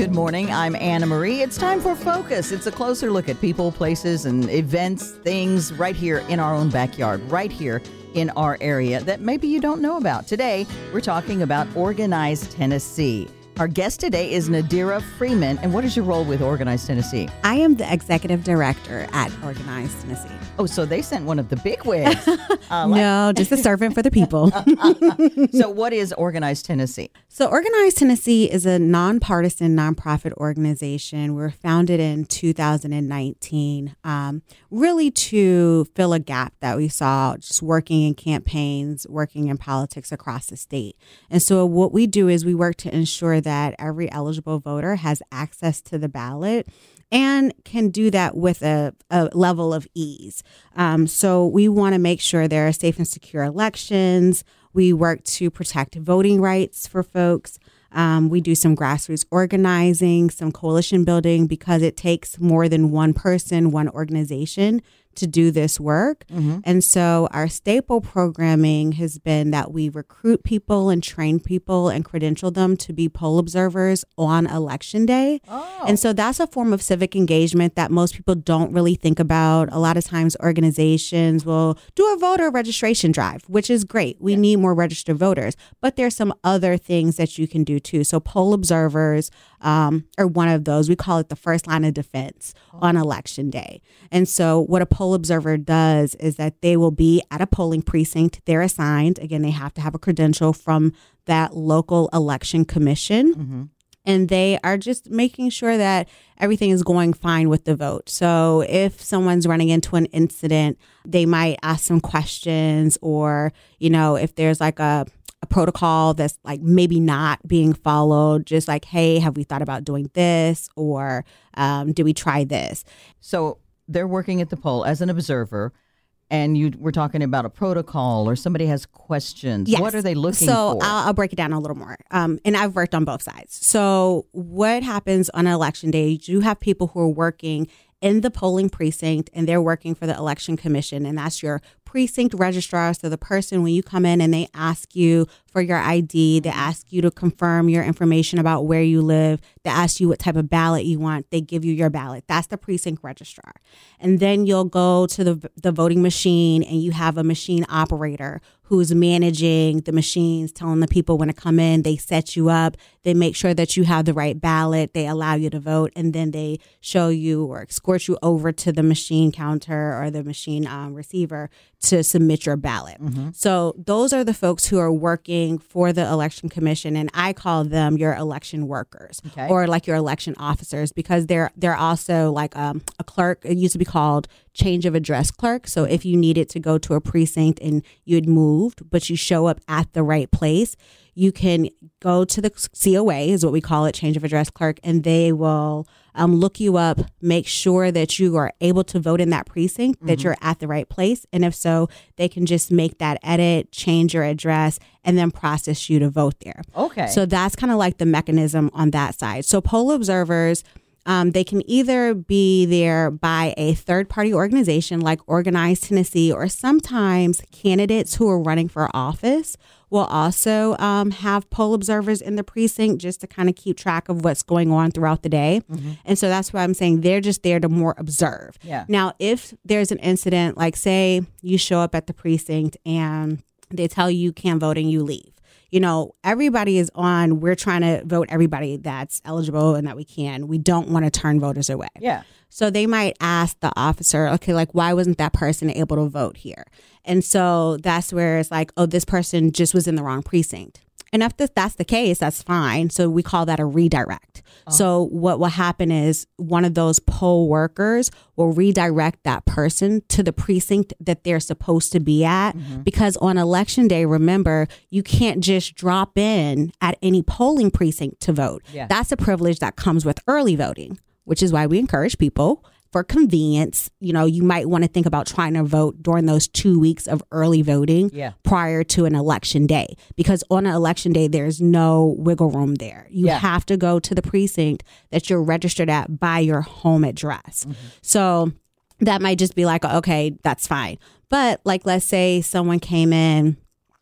Good morning. I'm Anna Marie. It's time for Focus. It's a closer look at people, places, and events, things right here in our own backyard, right here in our area that maybe you don't know about. Today, we're talking about Organize Tennessee. Our guest today is Nadira Freeman. And what is your role with Organize Tennessee? I am the executive director at Organize Tennessee. Oh, so they sent one of the big wigs. Uh, like- no, just a servant for the people. so, what is Organize Tennessee? So, Organize Tennessee is a nonpartisan nonprofit organization. We are founded in 2019, um, really to fill a gap that we saw just working in campaigns, working in politics across the state. And so, what we do is we work to ensure that every eligible voter has access to the ballot and can do that with a, a level of ease. Um, so we want to make sure there are safe and secure elections. We work to protect voting rights for folks. Um, we do some grassroots organizing, some coalition building because it takes more than one person, one organization to do this work. Mm-hmm. And so our staple programming has been that we recruit people and train people and credential them to be poll observers on election day. Oh. And so that's a form of civic engagement that most people don't really think about. A lot of times organizations will do a voter registration drive, which is great. We need more registered voters, but there's some other things that you can do too. So poll observers um, are one of those. We call it the first line of defense oh. on election day. And so what a poll observer does is that they will be at a polling precinct. They're assigned. Again, they have to have a credential from that local election commission. Mm-hmm. And they are just making sure that everything is going fine with the vote. So if someone's running into an incident, they might ask some questions, or, you know, if there's like a a protocol that's like maybe not being followed, just like, hey, have we thought about doing this? or um, did we try this? So they're working at the poll as an observer and you were talking about a protocol or somebody has questions. Yes. what are they looking so for? So I'll, I'll, break it down a little more. Um, and i've worked on both sides. So what happens on election day you have people who are working in the polling precinct and they're working for the election commission and that's your precinct registrar so the person when you come in and they ask you for your ID. They ask you to confirm your information about where you live. They ask you what type of ballot you want. They give you your ballot. That's the precinct registrar. And then you'll go to the, the voting machine and you have a machine operator who's managing the machines, telling the people when to come in. They set you up. They make sure that you have the right ballot. They allow you to vote. And then they show you or escort you over to the machine counter or the machine um, receiver to submit your ballot. Mm-hmm. So those are the folks who are working for the election commission and I call them your election workers okay. or like your election officers because they're they're also like um, a clerk it used to be called change of address clerk so if you needed to go to a precinct and you had moved but you show up at the right place you can go to the COA is what we call it change of address clerk and they will um, look you up, make sure that you are able to vote in that precinct, that mm-hmm. you're at the right place. And if so, they can just make that edit, change your address, and then process you to vote there. Okay. So that's kind of like the mechanism on that side. So poll observers um, they can either be there by a third party organization like Organized Tennessee, or sometimes candidates who are running for office will also um, have poll observers in the precinct just to kind of keep track of what's going on throughout the day. Mm-hmm. And so that's why I'm saying they're just there to more observe. Yeah. Now, if there's an incident, like say you show up at the precinct and they tell you you can't vote and you leave you know, everybody is on, we're trying to vote everybody that's eligible and that we can. We don't want to turn voters away. Yeah. So they might ask the officer, okay, like, why wasn't that person able to vote here? And so that's where it's like, oh, this person just was in the wrong precinct. And if that's the case, that's fine. So we call that a redirect. Oh. So what will happen is one of those poll workers will redirect that person to the precinct that they're supposed to be at. Mm-hmm. Because on election day, remember, you can't just drop in at any polling precinct to vote. Yeah. That's a privilege that comes with early voting, which is why we encourage people for convenience, you know, you might want to think about trying to vote during those two weeks of early voting yeah. prior to an election day. Because on an election day, there's no wiggle room there. You yeah. have to go to the precinct that you're registered at by your home address. Mm-hmm. So that might just be like, okay, that's fine. But like, let's say someone came in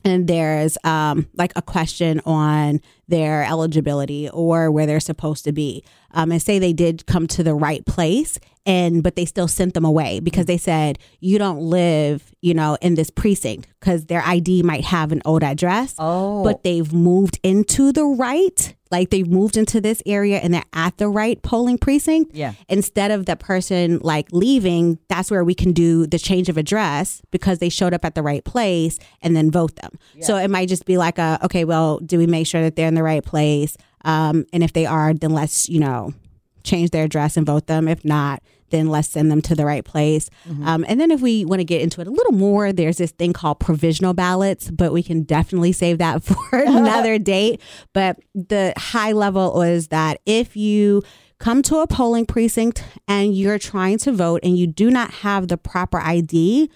and there's um, like a question on their eligibility or where they're supposed to be um, and say they did come to the right place and but they still sent them away because they said you don't live you know in this precinct because their id might have an old address. Oh. but they've moved into the right like they've moved into this area and they're at the right polling precinct. Yeah. instead of the person like leaving that's where we can do the change of address because they showed up at the right place and then vote them. So it might just be like a okay well do we make sure that they're in the right place? Um, and if they are then let's you know change their address and vote them. If not then let's send them to the right place. Um, and then if we want to get into it a little more there's this thing called provisional ballots but we can definitely save that for another date. But the high level is that if you come to a polling precinct and you're trying to vote and you do not have the proper id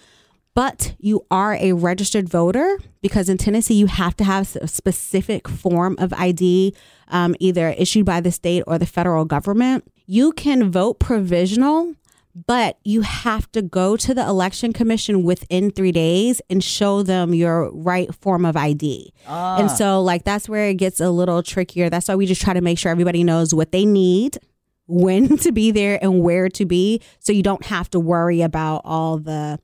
but you are a registered voter because in Tennessee you have to have a specific form of ID, um, either issued by the state or the federal government. You can vote provisional, but you have to go to the election commission within three days and show them your right form of ID. And so, like, that's where it gets a little trickier. That's why we just try to make sure everybody knows what they need when to be there and where to be so you don't have to worry about all the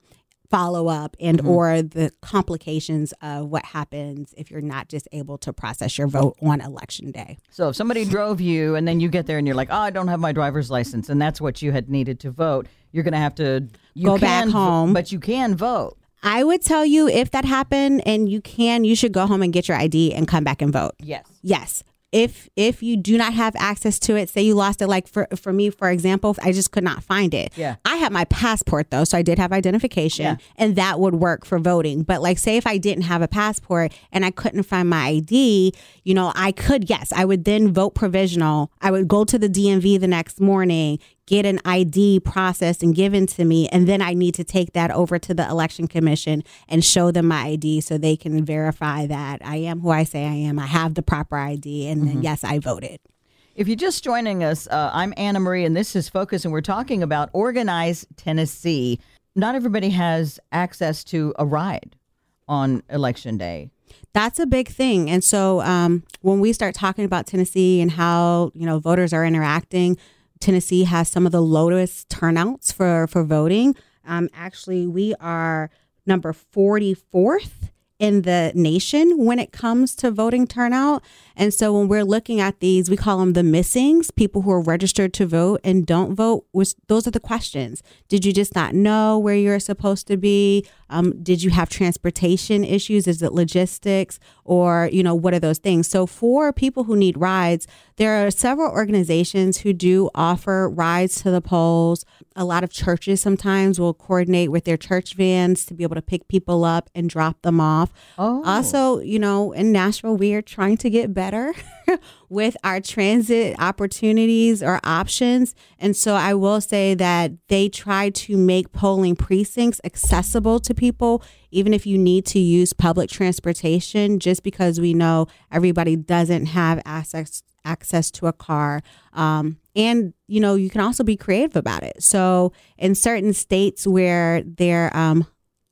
follow up and mm-hmm. or the complications of what happens if you're not just able to process your vote on election day. So if somebody drove you and then you get there and you're like, oh, I don't have my driver's license, and that's what you had needed to vote, you're going to have to you Go back vo- home. but you can vote. I would tell you if that happened and you can, you should go home and get your ID and come back and vote. Yes. Yes. If if you do not have access to it, say you lost it, like for for me, for example, I just could not find it. Yeah. I had my passport though, so I did have identification, Yeah. and that would work for voting. But like, say if I didn't have a passport and I couldn't find my ID, you know, I could yes, I would then vote provisional. I would go to the DMV the next morning, get an ID processed and given to me, and then I need to take that over to the election commission and show them my ID so they can verify that I am who I say I am. I have the proper ID, and then yes, I voted. If you're just joining us, uh, I'm Anna Marie, and this is Focus, and we're talking about Organize Tennessee. Not everybody has access to a ride on election day. That's a big thing. And so um, when we start talking about Tennessee and how you know voters are interacting, Tennessee has some of the lowest turnouts for for voting. Um, actually, we are number forty fourth in the nation when it comes to voting turnout. And so when we're looking at these, we call them the missings, people who are registered to vote and don't vote. Those are the questions. Did you just not know where you're supposed to be? Um, did you have transportation issues? Is it logistics or, you know, what are those things? So for people who need rides, there are several organizations who do offer rides to the polls. A lot of churches sometimes will coordinate with their church vans to be able to pick people up and drop them off. Oh. Also, you know, in Nashville, we are trying to get better with our transit opportunities or options. And so I will say that they try to make polling precincts accessible to people, even if you need to use public transportation, just because we know everybody doesn't have access access to a car. Um, and you know, you can also be creative about it. So in certain states where there um,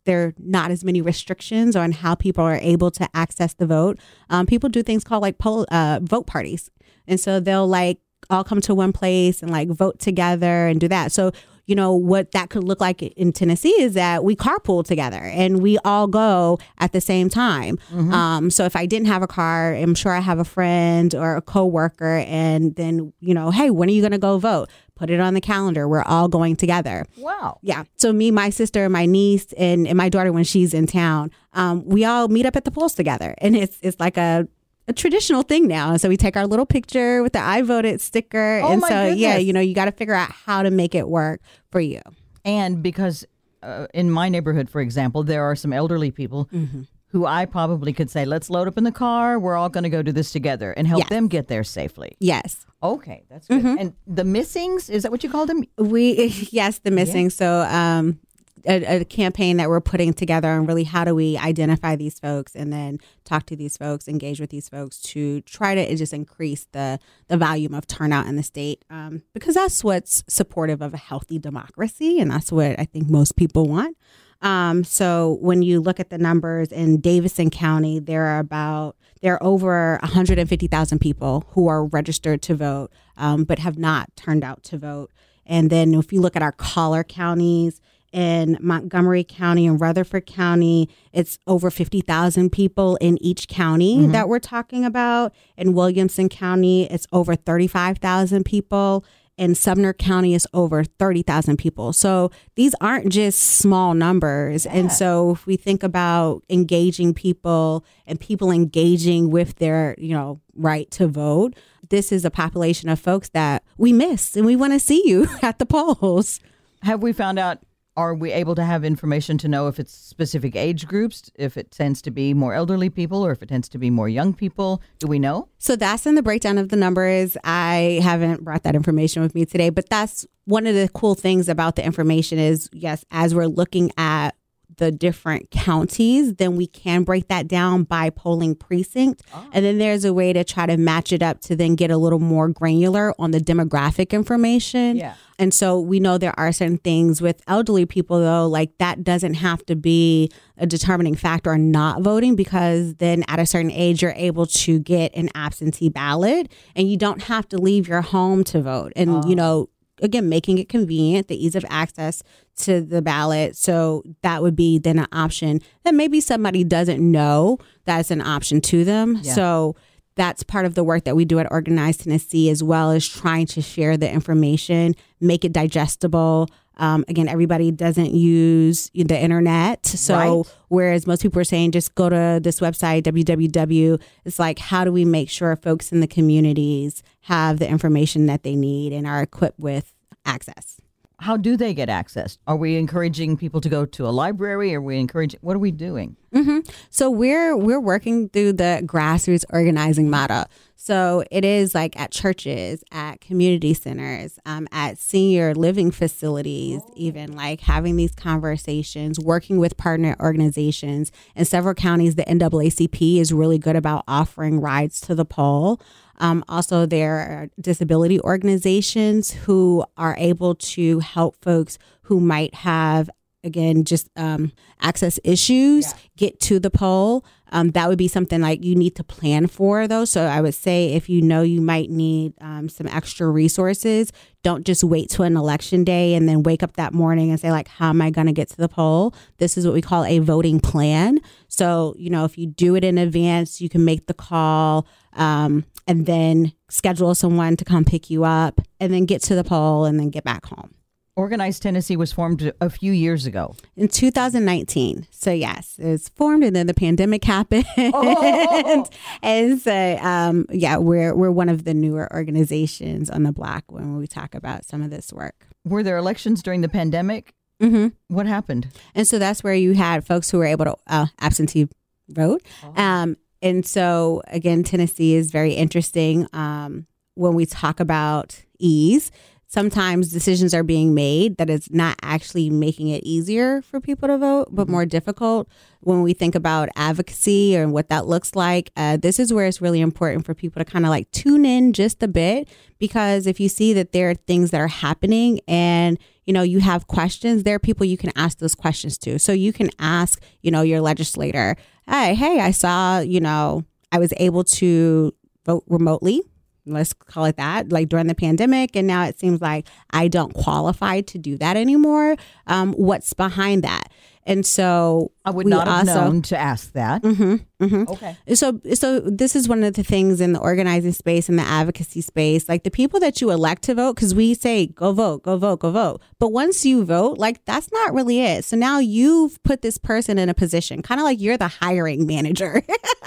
there are not as many restrictions on how people are able to access the vote. Um, people do things called like poll, uh, vote parties, and so they'll like all come to one place and like vote together and do that. So you know what that could look like in Tennessee is that we carpool together and we all go at the same time. Um, so if I didn't have a car, I'm sure I have a friend or a coworker, and then you know, hey, when are you going to go vote? Put it on the calendar. We're all going together. Wow. Yeah. So me, my sister, my niece, and, and my daughter when she's in town, um, we all meet up at the polls together, and it's it's like a a traditional thing now. So we take our little picture with the I voted sticker, Oh, and so yeah, you know, you got to figure out how to make it work for you. And because uh, in my neighborhood, for example, there are some elderly people Mm-hmm. who I probably could say, let's load up in the car. We're all going to go do this together and help Yes. them get there safely. Yes. Okay, that's good. And the missings, is that what you called them? We yes, the missing. So um a, a campaign that we're putting together on really how do we identify these folks and then talk to these folks, engage with these folks to try to just increase the the volume of turnout in the state um, because that's what's supportive of a healthy democracy and that's what I think most people want. Um, so when you look at the numbers in Davidson County, there are about there are over 150,000 people who are registered to vote, um, but have not turned out to vote. And then if you look at our collar counties, in Montgomery County and Rutherford County, it's over 50,000 people in each county mm-hmm. that we're talking about. In Williamson County, it's over 35,000 people. In Sumner County, it's over 30,000 people. So these aren't just small numbers. Yeah. And so if we think about engaging people and people engaging with their, you know, right to vote, this is a population of folks that we miss and we want to see you at the polls. Have we found out are we able to have information to know if it's specific age groups, if it tends to be more elderly people or if it tends to be more young people? Do we know? So that's in the breakdown of the numbers. I haven't brought that information with me today, but that's one of the cool things about the information is yes, as we're looking at the different counties, then we can break that down by polling precinct. Oh. And then there's a way to try to match it up to then get a little more granular on the demographic information. Yeah. And so we know there are certain things with elderly people, though, like that doesn't have to be a determining factor on not voting because then at a certain age, you're able to get an absentee ballot and you don't have to leave your home to vote. And, oh. you ah. know, again making it convenient the ease of access to the ballot. So that would be then an option. That maybe somebody doesn't know that's an option to them. Yeah. so that's part of the work that we do at Organize Tennessee as well as trying to share the information make it digestible um, again, everybody doesn't use the internet. So, right. whereas most people are saying just go to this website, www, it's like, how do we make sure folks in the communities have the information that they need and are equipped with access? How do they get access? Are we encouraging people to go to a library? Are we encouraging? What are we doing? Mm-hmm. So we're we're working through the grassroots organizing model. So it is like at churches, at community centers, um, at senior living facilities, even like having these conversations, working with partner organizations. In several counties, the NAACP is really good about offering rides to the poll. Um, also, there are disability organizations who are able to help folks who might have again just um, access issues yeah. get to the poll. Um, that would be something like you need to plan for though. So i would say if you know you might need um, some extra resources don't just wait to an election day and then wake up that morning and say like how am i going to get to the poll? This is what we call a voting plan so you know if you do it in advance you can make the call um, and then schedule someone to come pick you up and then get to the poll and then get back home Organize Tennessee was formed a few years ago. In 2019. So, yes, it was formed and then the pandemic happened. Oh. and so, um, yeah, we're, we're one of the newer organizations on the block when we talk about some of this work. Were there elections during the pandemic? Mm-hmm. What happened? And so that's where you had folks who were able to uh, absentee vote. Oh. Um, and so, again, Tennessee is very interesting um, when we talk about ease sometimes decisions are being made that is not actually making it easier for people to vote, but mm-hmm. more difficult. When we think about advocacy and what that looks like, uh, this is where it's really important for people to kind of like tune in just a bit because if you see that there are things that are happening and you know you have questions, there are people you can ask those questions to. So you can ask, you know, your legislator, "Hey, hey, I saw, you know, I was able to vote remotely let's call it that, like during the pandemic. And now it seems like I don't qualify to do that anymore. Um, what's behind that? And so I would not have also, known to ask that. Mm-hmm, mm-hmm. Okay. So, so this is one of the things in the organizing space and the advocacy space, like the people that you elect to vote, because we say go vote, go vote, go vote. But once you vote, like that's not really it. So now you've put this person in a position, kind of like you're the hiring manager.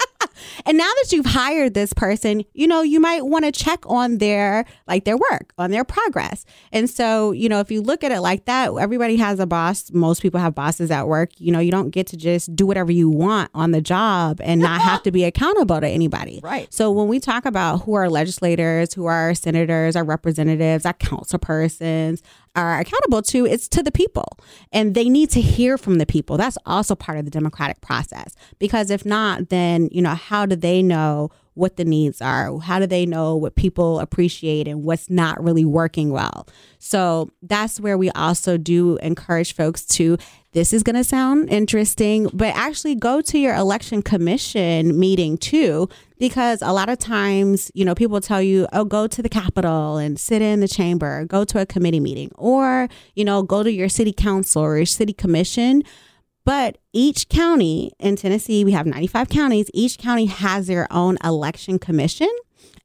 And now that you've hired this person, you know, you might want to check on their like their work, on their progress. And so, you know, if you look at it like that, everybody has a boss. Most people have bosses at work. You know, you don't get to just do whatever you want on the job and not have to be accountable to anybody. Right. So when we talk about who are legislators, who are senators, our representatives, our council persons, are accountable to, it's to the people. And they need to hear from the people. That's also part of the democratic process. Because if not, then, you know, how do they know what the needs are? How do they know what people appreciate and what's not really working well? So that's where we also do encourage folks to this is going to sound interesting, but actually go to your election commission meeting too, because a lot of times, you know, people tell you, oh, go to the Capitol and sit in the chamber, go to a committee meeting, or, you know, go to your city council or your city commission. But each county in Tennessee, we have 95 counties, each county has their own election commission.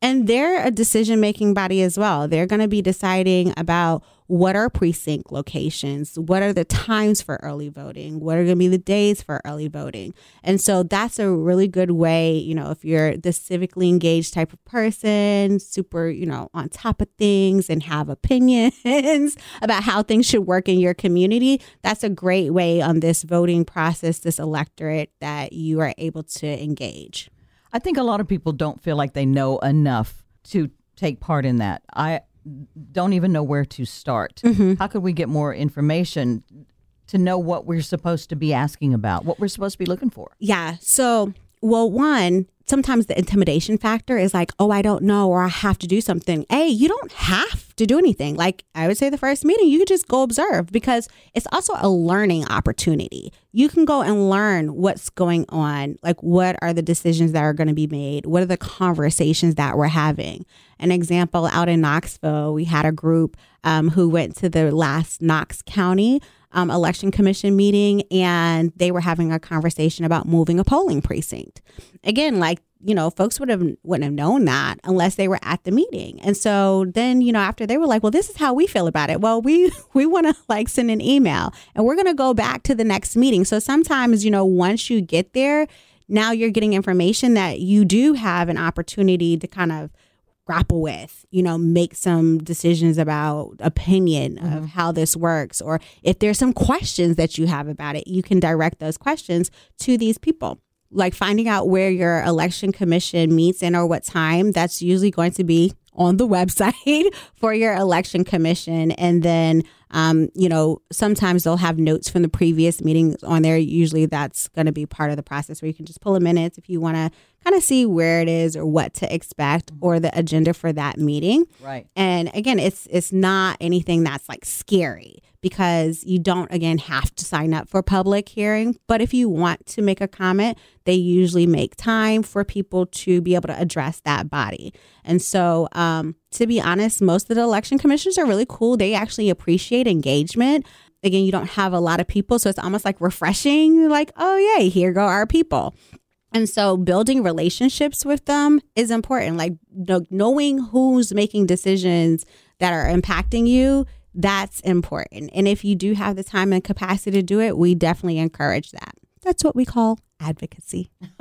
And they're a decision making body as well. They're going to be deciding about what are precinct locations, what are the times for early voting, what are going to be the days for early voting. And so that's a really good way, you know, if you're the civically engaged type of person, super, you know, on top of things and have opinions about how things should work in your community, that's a great way on this voting process, this electorate that you are able to engage. I think a lot of people don't feel like they know enough to take part in that. I don't even know where to start. Mm-hmm. How could we get more information to know what we're supposed to be asking about, what we're supposed to be looking for? Yeah. So, well, one, sometimes the intimidation factor is like, oh, I don't know, or I have to do something. Hey, you don't have to do anything. Like I would say, the first meeting, you could just go observe because it's also a learning opportunity. You can go and learn what's going on. Like, what are the decisions that are going to be made? What are the conversations that we're having? An example out in Knoxville, we had a group um, who went to the last Knox County um, election commission meeting and they were having a conversation about moving a polling precinct. Again, like you know, folks would have wouldn't have known that unless they were at the meeting. And so then, you know, after they were like, "Well, this is how we feel about it." Well, we we want to like send an email, and we're going to go back to the next meeting. So sometimes, you know, once you get there, now you're getting information that you do have an opportunity to kind of grapple with, you know, make some decisions about opinion mm-hmm. of how this works. Or if there's some questions that you have about it, you can direct those questions to these people. Like finding out where your election commission meets and or what time, that's usually going to be on the website for your election commission. And then, um, you know, sometimes they'll have notes from the previous meetings on there. Usually that's going to be part of the process where you can just pull a minutes if you want to kind of see where it is or what to expect mm-hmm. or the agenda for that meeting. Right. And again, it's it's not anything that's like scary because you don't again have to sign up for public hearing, but if you want to make a comment, they usually make time for people to be able to address that body. And so, um, to be honest, most of the election commissioners are really cool. They actually appreciate engagement again, you don't have a lot of people. So it's almost like refreshing, like, oh, yay, here go our people. And so building relationships with them is important. Like knowing who's making decisions that are impacting you, that's important. And if you do have the time and capacity to do it, we definitely encourage that. That's what we call advocacy.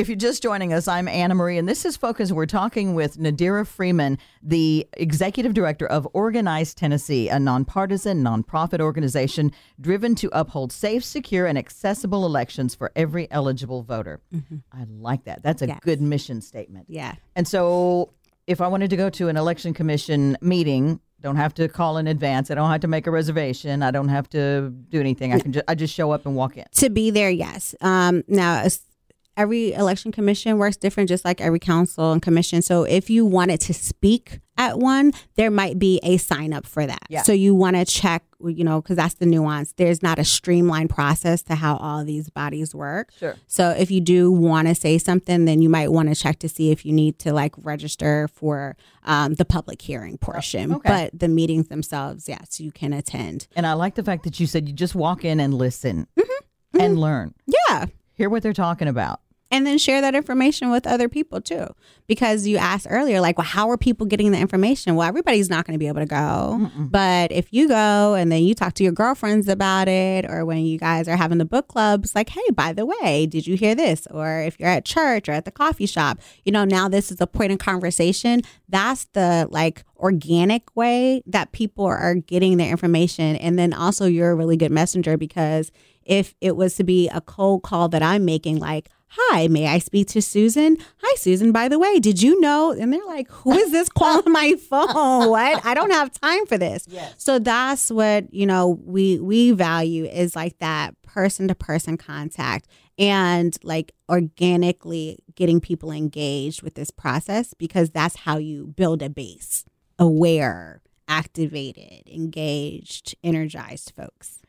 If you're just joining us, I'm Anna Marie, and this is Focus. We're talking with Nadira Freeman, the executive director of Organize Tennessee, a nonpartisan, nonprofit organization driven to uphold safe, secure, and accessible elections for every eligible voter. Mm-hmm. I like that. That's a yes. good mission statement. Yeah. And so, if I wanted to go to an election commission meeting, don't have to call in advance. I don't have to make a reservation. I don't have to do anything. I can just I just show up and walk in. To be there, yes. Um, now, every election commission works different, just like every council and commission. So if you wanted to speak at one, there might be a sign up for that. Yeah. So you want to check, you know, because that's the nuance. There's not a streamlined process to how all these bodies work. Sure. So if you do want to say something, then you might want to check to see if you need to like register for um, the public hearing portion. okay. But the meetings themselves, yes, you can attend. And I like the fact that you said you just walk in and listen mm-hmm. and mm-hmm. learn. Yeah. Hear what they're talking about and then share that information with other people too. Because you asked earlier like well how are people getting the information? Well everybody's not going to be able to go. Mm-mm. but if you go and then you talk to your girlfriends about it or when you guys are having the book clubs like hey by the way did you hear this? Or if you're at church or at the coffee shop you know now this is a point of conversation. That's the like organic way that people are getting their information. And then also you're a really good messenger because if it was to be a cold call that i'm making like Hi, may I speak to Susan? Hi, Susan, by the way, did you know? And they're like, Who is this calling my phone? What? I don't have time for this. Yes. So that's what, you know, we we value is like that person to person contact and like organically getting people engaged with this process because that's how you build a base aware, activated, engaged, energized folks.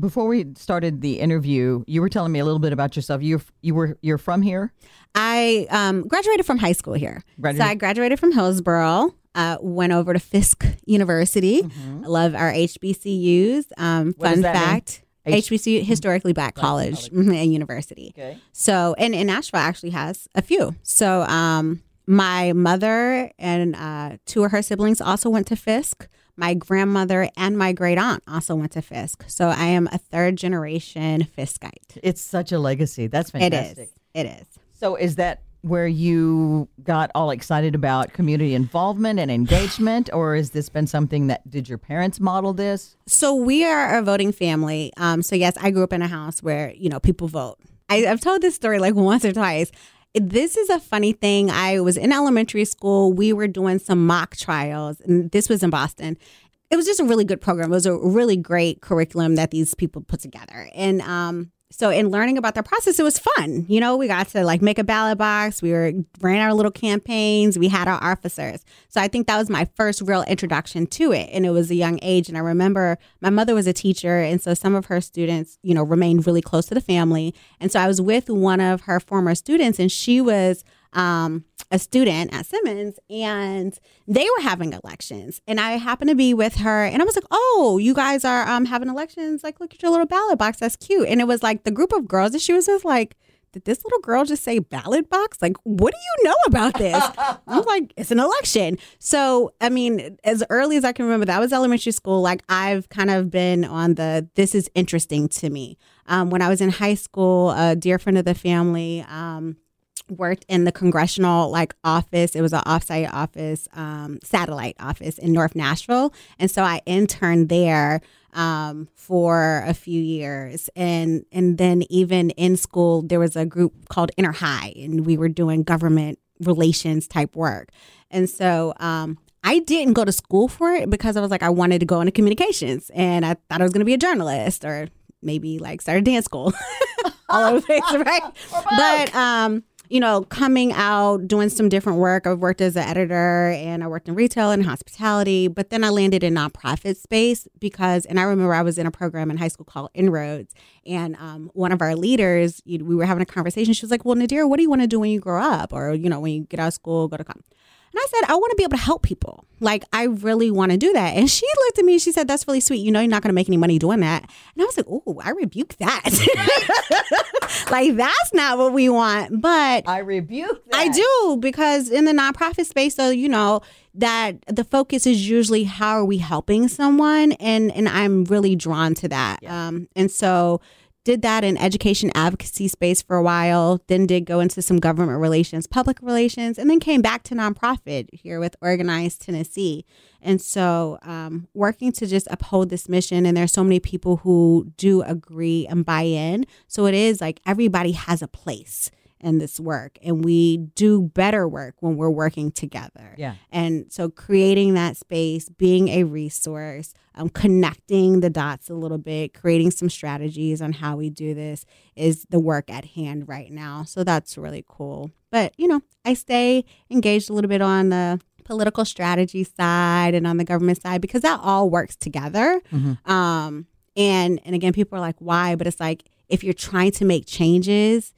Before we started the interview, you were telling me a little bit about yourself. You you were you're from here. I um, graduated from high school here. Graduated- So I graduated from Hillsboro. Uh, went over to Fisk University. I love our HBCUs. Um, Mm-hmm. Fun mean? fact: H- HBCU, historically Black College College. mhm, and University. Okay. So, and, and Nashville actually has a few. So, um, my mother and uh, two of her siblings also went to Fisk. My grandmother and my great aunt also went to Fisk. So, I am a third generation Fiskite. It's such a legacy. That's fantastic. is. It is. So is that where you got all excited about community involvement and engagement or has this been something that did your parents model this? So we are a voting family. Um, so yes, I grew up in a house where you know people vote. I, I've told this story like once or twice. This is a funny thing. I was in elementary school. We were doing some mock trials, and this was in Boston. It was just a really good program. It was a really great curriculum that these people put together, and um, so in learning about the process, it was fun. You know, we got to like make a ballot box. We were ran our little campaigns. We had our officers. So I think that was my first real introduction to it, and it was a young age. And I remember my mother was a teacher, and so some of her students, you know, remained really close to the family. And so I was with one of her former students, and she was um, a student at Simmons, and they were having elections. And I happened to be with her, and I was like, "Oh, you guys are um, having elections? Like, look at your little ballot box. That's cute." And it was like the group of girls that she was with, like. Did this little girl just say ballot box? Like, what do you know about this? I was like, it's an election. So, I mean, as early as I can remember, that was elementary school. Like, I've kind of been on the this is interesting to me. Um, when I was in high school, a dear friend of the family, um, worked in the congressional like office. It was an offsite office, um, satellite office in North Nashville, and so I interned there um, for a few years, and and then even in school there was a group called Inner High, and we were doing government relations type work, and so. Um, I didn't go to school for it because I was like I wanted to go into communications and I thought I was going to be a journalist or maybe like start a dance school all over the place, right? But um, you know, coming out, doing some different work. I've worked as an editor and I worked in retail and hospitality, but then I landed in nonprofit space because, and I remember I was in a program in high school called Inroads, and um, one of our leaders, we were having a conversation. She was like, "Well, Nadir, what do you want to do when you grow up, or you know, when you get out of school, go to college?" And I said, I want to be able to help people. Like, I really want to do that. And she looked at me and she said, That's really sweet. You know, you're not going to make any money doing that. And I was like, Oh, I rebuke that. like, that's not what we want. But I rebuke that. I do because in the nonprofit space, so you know that the focus is usually how are we helping someone, and and I'm really drawn to that. Um, and so did that in education advocacy space for a while. Then did go into some government relations, public relations, and then came back to nonprofit here with Organize Tennessee. And so um, working to just uphold this mission, and there's so many people who do agree and buy in. So it is like everybody has a place in this work and we do better work when we're working together. Yeah. and so creating that space being a resource um, connecting the dots a little bit creating some strategies on how we do this is the work at hand right now. So that's really cool. But you know i stay engaged a little bit on the political strategy side and on the government side because that all works together. Um, and and again people are like why? But it's like if you're trying to make changes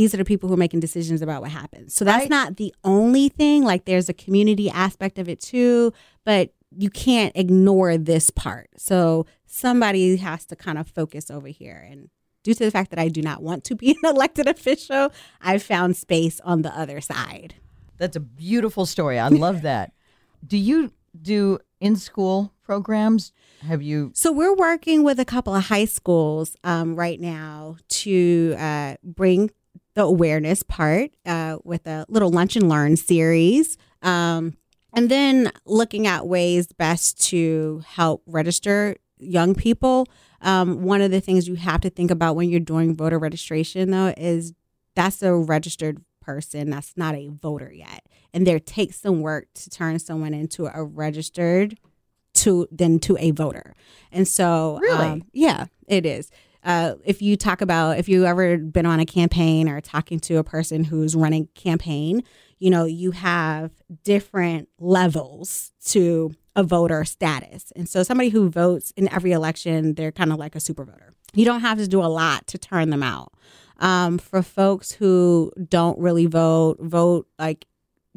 these are the people who are making decisions about what happens. So that's Right. not the only thing. Like there's a community aspect of it too, but you can't ignore this part. So somebody has to kind of focus over here. And due to the fact that I do not want to be an elected official, I've found space on the other side. That's a beautiful story. I love that. do you do in school programs? Have you So we're working with a couple of high schools um, right now to uh, bring the awareness part uh, with a little lunch and learn series. Um, and then looking at ways best to help register young people. Um, one of the things you have to think about when you're doing voter registration, though, is that's a registered person that's not a voter yet. And there takes some work to turn someone into a registered to then to a voter. And so Really? um, yeah, it is. Uh, if you talk about if you ever been on a campaign or talking to a person who's running campaign, you know, you have different levels to a voter status. And so somebody who votes in every election, they're kind of like a super voter. You don't have to do a lot to turn them out. Um, for folks who don't really vote, vote like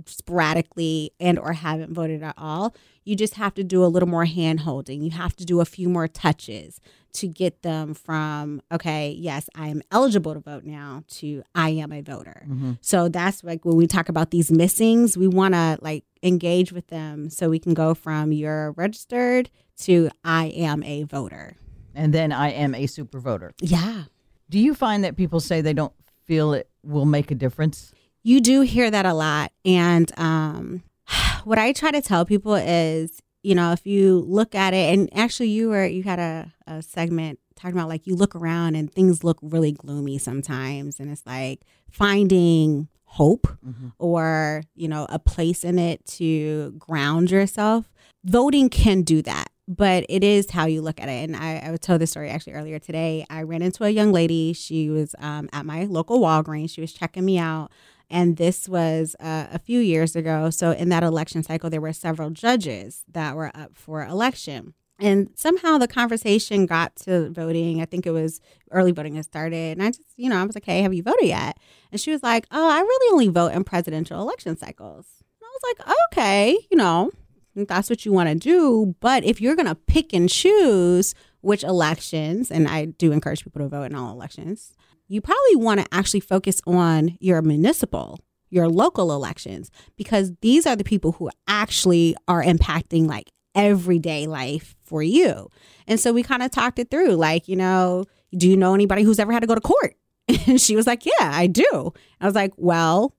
sporadically and or haven't voted at all you just have to do a little more hand holding you have to do a few more touches to get them from okay yes i am eligible to vote now to i am a voter. Mm-hmm. so that's like when we talk about these missings we want to like engage with them so we can go from you're registered to i am a voter. And then i am a super voter. Yeah. Do you find that people say they don't feel it will make a difference? You do hear that a lot. And um, what I try to tell people is, you know, if you look at it, and actually, you were you had a, a segment talking about like you look around and things look really gloomy sometimes, and it's like finding hope mm-hmm. or you know a place in it to ground yourself. Voting can do that but it is how you look at it. And I, I would tell this story actually earlier today. I ran into a young lady. She was um, at my local Walgreens. She was checking me out. And this was uh, a few years ago. So, in that election cycle, there were several judges that were up for election. And somehow the conversation got to voting. I think it was early voting had started. And I just, you know, I was like, hey, have you voted yet? And she was like, oh, I really only vote in presidential election cycles. And I was like, okay, you know, that's what you want to do. But if you're going to pick and choose which elections, and I do encourage people to vote in all elections, you probably want to actually focus on your municipal, your local elections, because these are the people who actually are impacting like everyday life for you. And so we kind of talked it through like, you know, do you know anybody who's ever had to go to court? And she was like, yeah, I do. I was like, well,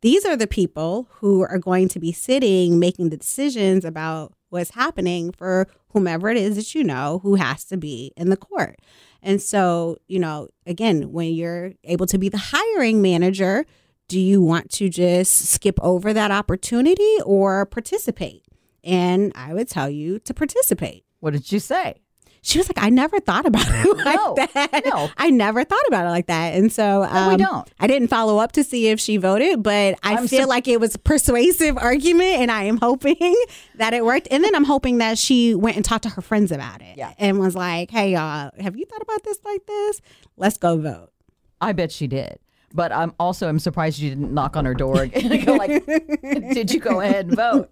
these are the people who are going to be sitting making the decisions about what's happening for whomever it is that you know who has to be in the court. And so, you know, again, when you're able to be the hiring manager, do you want to just skip over that opportunity or participate? And I would tell you to participate. What did you say? She was like, I never thought about it like no, that. No. I never thought about it like that. And so um, no, we um, don't. I didn't follow up to see if she voted, but I I'm feel like it was a persuasive argument and I am hoping that it worked. And then I'm hoping that she went and talked to her friends about it yeah. and was like, hey, y'all, have you thought about this like this? Let's go vote. I bet she did. But I'm also I'm surprised you didn't knock on her door and go like, "Did you go ahead and vote?"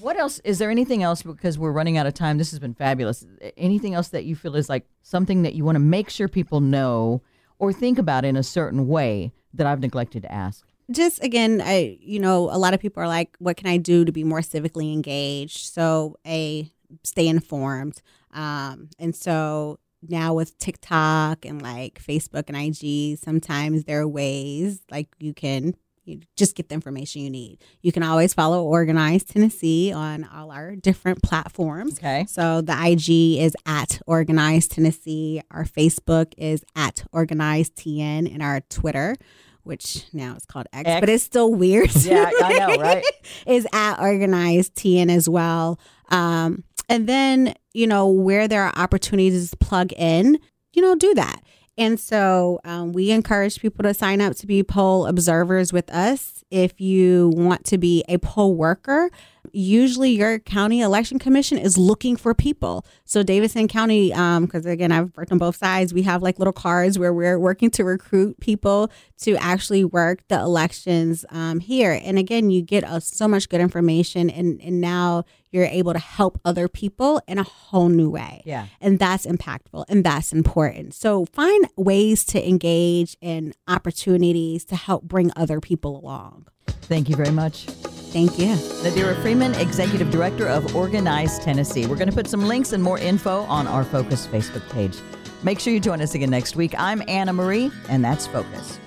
What else? Is there anything else? Because we're running out of time. This has been fabulous. Anything else that you feel is like something that you want to make sure people know or think about in a certain way that I've neglected to ask? Just again, I you know a lot of people are like, what can I do to be more civically engaged? So a stay informed, um, and so now with TikTok and like Facebook and IG, sometimes there are ways like you can you just get the information you need. You can always follow Organize Tennessee on all our different platforms. Okay. So the IG is at Organize Tennessee. Our Facebook is at Organize TN, and our Twitter, which now is called X, X. but it's still weird. Yeah, I know, right? is at Organize TN as well. Um, and then you know where there are opportunities to plug in, you know, do that. And so um, we encourage people to sign up to be poll observers with us. If you want to be a poll worker, usually your county election commission is looking for people. So Davidson County, because um, again, I've worked on both sides, we have like little cards where we're working to recruit people to actually work the elections um, here. And again, you get uh, so much good information, and, and now you're able to help other people in a whole new way. Yeah. And that's impactful and that's important. So find ways to engage in opportunities to help bring other people along. Thank you very much. Thank you. Nadira Freeman, Executive Director of Organize Tennessee. We're going to put some links and more info on our Focus Facebook page. Make sure you join us again next week. I'm Anna Marie, and that's Focus.